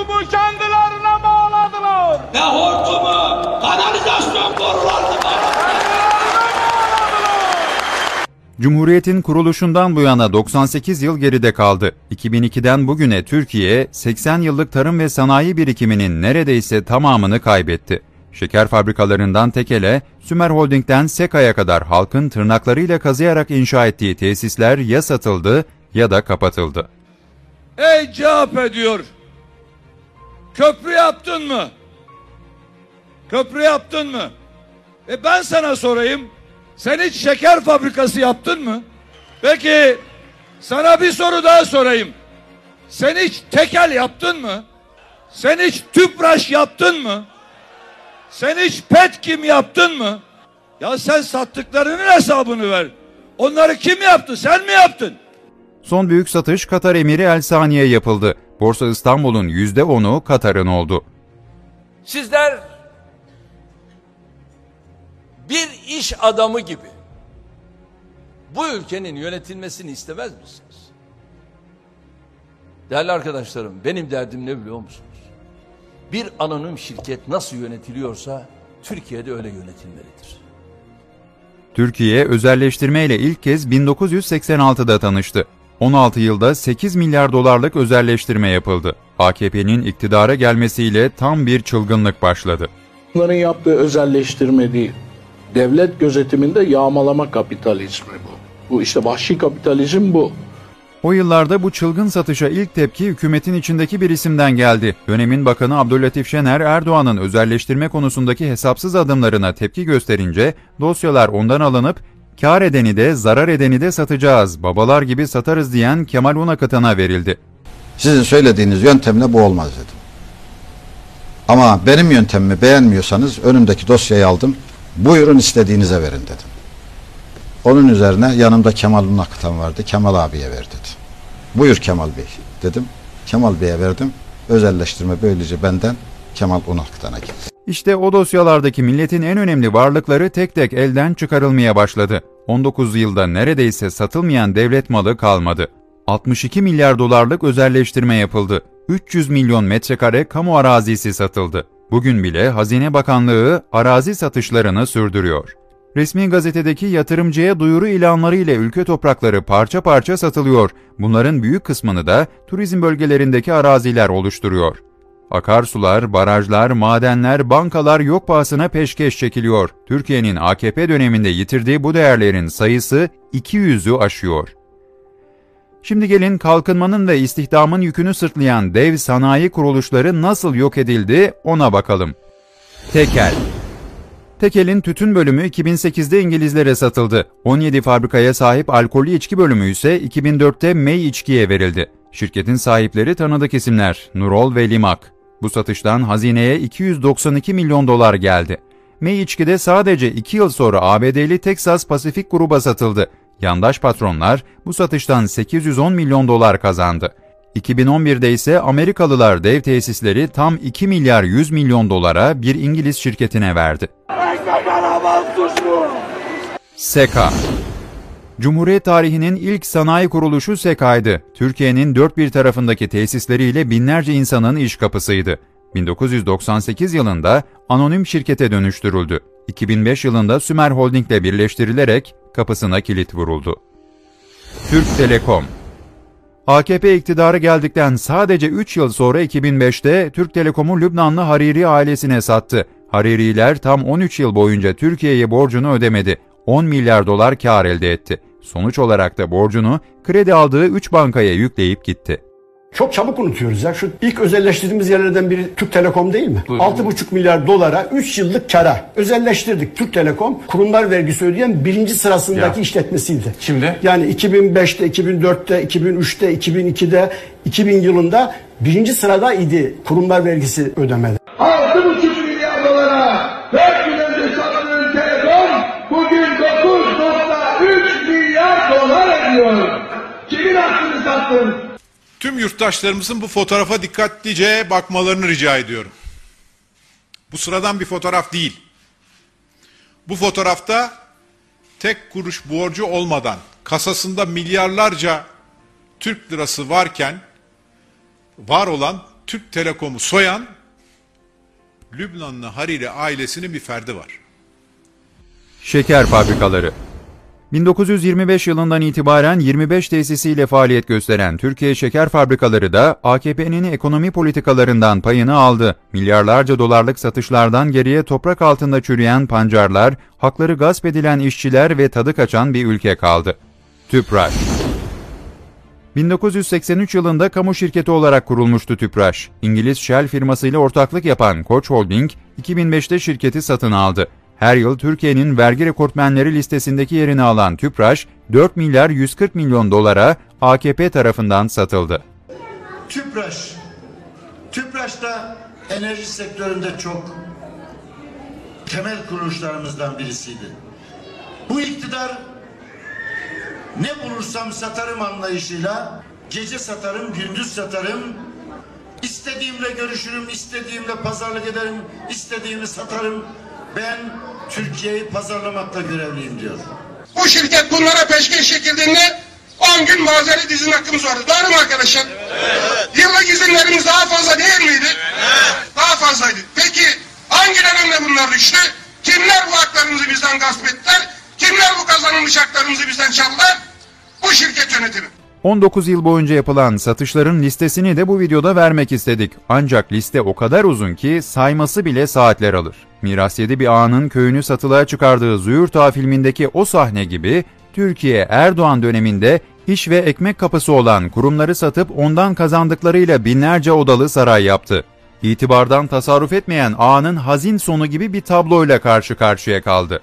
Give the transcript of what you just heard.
hortumu kendilerine bağladılar. Ve hortumu kanalizasyon borularına Cumhuriyetin kuruluşundan bu yana 98 yıl geride kaldı. 2002'den bugüne Türkiye 80 yıllık tarım ve sanayi birikiminin neredeyse tamamını kaybetti. Şeker fabrikalarından Tekel'e, Sümer Holding'den Seka'ya kadar halkın tırnaklarıyla kazıyarak inşa ettiği tesisler ya satıldı ya da kapatıldı. Ey CHP diyor. Köprü yaptın mı? Köprü yaptın mı? E ben sana sorayım. Sen hiç şeker fabrikası yaptın mı? Peki sana bir soru daha sorayım. Sen hiç tekel yaptın mı? Sen hiç tüpraş yaptın mı? Sen hiç petkim yaptın mı? Ya sen sattıklarının hesabını ver. Onları kim yaptı? Sen mi yaptın? Son büyük satış Katar emiri El Sani'ye yapıldı. Borsa İstanbul'un %10'u Katar'ın oldu. Sizler bir iş adamı gibi bu ülkenin yönetilmesini istemez misiniz? Değerli arkadaşlarım benim derdim ne biliyor musunuz? Bir anonim şirket nasıl yönetiliyorsa Türkiye'de öyle yönetilmelidir. Türkiye özelleştirme ile ilk kez 1986'da tanıştı. 16 yılda 8 milyar dolarlık özelleştirme yapıldı. AKP'nin iktidara gelmesiyle tam bir çılgınlık başladı. Bunların yaptığı özelleştirme değil. Devlet gözetiminde yağmalama kapitalizmi bu. Bu işte vahşi kapitalizm bu. O yıllarda bu çılgın satışa ilk tepki hükümetin içindeki bir isimden geldi. Dönemin bakanı Abdüllatif Şener Erdoğan'ın özelleştirme konusundaki hesapsız adımlarına tepki gösterince dosyalar ondan alınıp kar edeni de zarar edeni de satacağız, babalar gibi satarız diyen Kemal Unakıtan'a verildi. Sizin söylediğiniz yöntemle bu olmaz dedim. Ama benim yöntemimi beğenmiyorsanız önümdeki dosyayı aldım. Buyurun istediğinize verin dedim. Onun üzerine yanımda Kemal Unakıtan vardı. Kemal abiye ver dedi. Buyur Kemal Bey dedim. Kemal Bey'e verdim. Özelleştirme böylece benden Kemal Unakıtan'a gitti. İşte o dosyalardaki milletin en önemli varlıkları tek tek elden çıkarılmaya başladı. 19 yılda neredeyse satılmayan devlet malı kalmadı. 62 milyar dolarlık özelleştirme yapıldı. 300 milyon metrekare kamu arazisi satıldı. Bugün bile Hazine Bakanlığı arazi satışlarını sürdürüyor. Resmi gazetedeki yatırımcıya duyuru ilanları ile ülke toprakları parça parça satılıyor. Bunların büyük kısmını da turizm bölgelerindeki araziler oluşturuyor. Akarsular, barajlar, madenler, bankalar yok pahasına peşkeş çekiliyor. Türkiye'nin AKP döneminde yitirdiği bu değerlerin sayısı 200'ü aşıyor. Şimdi gelin kalkınmanın ve istihdamın yükünü sırtlayan dev sanayi kuruluşları nasıl yok edildi ona bakalım. Tekel Tekel'in tütün bölümü 2008'de İngilizlere satıldı. 17 fabrikaya sahip alkollü içki bölümü ise 2004'te May içkiye verildi. Şirketin sahipleri tanıdık isimler Nurol ve Limak. Bu satıştan hazineye 292 milyon dolar geldi. May içkide sadece 2 yıl sonra ABD'li Texas Pacific gruba satıldı. Yandaş patronlar bu satıştan 810 milyon dolar kazandı. 2011'de ise Amerikalılar dev tesisleri tam 2 milyar 100 milyon dolara bir İngiliz şirketine verdi. SEKA Cumhuriyet tarihinin ilk sanayi kuruluşu SEKA'ydı. Türkiye'nin dört bir tarafındaki tesisleriyle binlerce insanın iş kapısıydı. 1998 yılında anonim şirkete dönüştürüldü. 2005 yılında Sümer Holding ile birleştirilerek kapısına kilit vuruldu. Türk Telekom AKP iktidarı geldikten sadece 3 yıl sonra 2005'te Türk Telekom'u Lübnanlı Hariri ailesine sattı. Haririler tam 13 yıl boyunca Türkiye'ye borcunu ödemedi. 10 milyar dolar kar elde etti. Sonuç olarak da borcunu kredi aldığı 3 bankaya yükleyip gitti. Çok çabuk unutuyoruz ya. Şu ilk özelleştirdiğimiz yerlerden biri Türk Telekom değil mi? 6,5 milyar dolara 3 yıllık kara özelleştirdik. Türk Telekom kurumlar vergisi ödeyen birinci sırasındaki Ya. işletmesiydi. Şimdi? Yani 2005'te, 2004'te, 2003'te, 2002'de, 2000 yılında birinci sırada idi kurumlar vergisi ödemede. 6,5 milyar dolara 4 yıl önce satılan telefon bugün 9.3 milyar dolar ediyor. Kimin sattın? Tüm yurttaşlarımızın bu fotoğrafa dikkatlice bakmalarını rica ediyorum. Bu sıradan bir fotoğraf değil. Bu fotoğrafta tek kuruş borcu olmadan kasasında milyarlarca Türk lirası varken var olan Türk Telekom'u soyan Lübnanlı Hariri ailesinin bir ferdi var. Şeker fabrikaları 1925 yılından itibaren 25 tesisiyle faaliyet gösteren Türkiye Şeker Fabrikaları da AKP'nin ekonomi politikalarından payını aldı. Milyarlarca dolarlık satışlardan geriye toprak altında çürüyen pancarlar, hakları gasp edilen işçiler ve tadı kaçan bir ülke kaldı. Tüpraş 1983 yılında kamu şirketi olarak kurulmuştu Tüpraş. İngiliz Shell firmasıyla ortaklık yapan Koç Holding, 2005'te şirketi satın aldı. Her yıl Türkiye'nin vergi rekortmenleri listesindeki yerini alan Tüpraş, 4 milyar 140 milyon dolara AKP tarafından satıldı. Tüpraş, Tüpraş da enerji sektöründe çok temel kuruluşlarımızdan birisiydi. Bu iktidar ne bulursam satarım anlayışıyla gece satarım, gündüz satarım, istediğimle görüşürüm, istediğimle pazarlık ederim, istediğimi satarım. Ben Türkiye'yi pazarlamakla görevliyim diyor. Bu şirket bunlara peşkeş çekildiğinde 10 gün mazeret izin hakkımız vardı. Doğru mu arkadaşlar? Evet. Yıllık izinlerimiz daha fazla değil miydi? Evet. Daha fazlaydı. Peki hangi dönemde bunlar düştü? Kimler bu haklarımızı bizden gasp ettiler? Kimler bu kazanılmış haklarımızı bizden çaldılar? Bu şirket yönetimi. 19 yıl boyunca yapılan satışların listesini de bu videoda vermek istedik. Ancak liste o kadar uzun ki sayması bile saatler alır. Miras 7 bir ağanın köyünü satılığa çıkardığı Züğürt Ağa filmindeki o sahne gibi Türkiye Erdoğan döneminde iş ve ekmek kapısı olan kurumları satıp ondan kazandıklarıyla binlerce odalı saray yaptı. İtibardan tasarruf etmeyen ağanın hazin sonu gibi bir tabloyla karşı karşıya kaldı.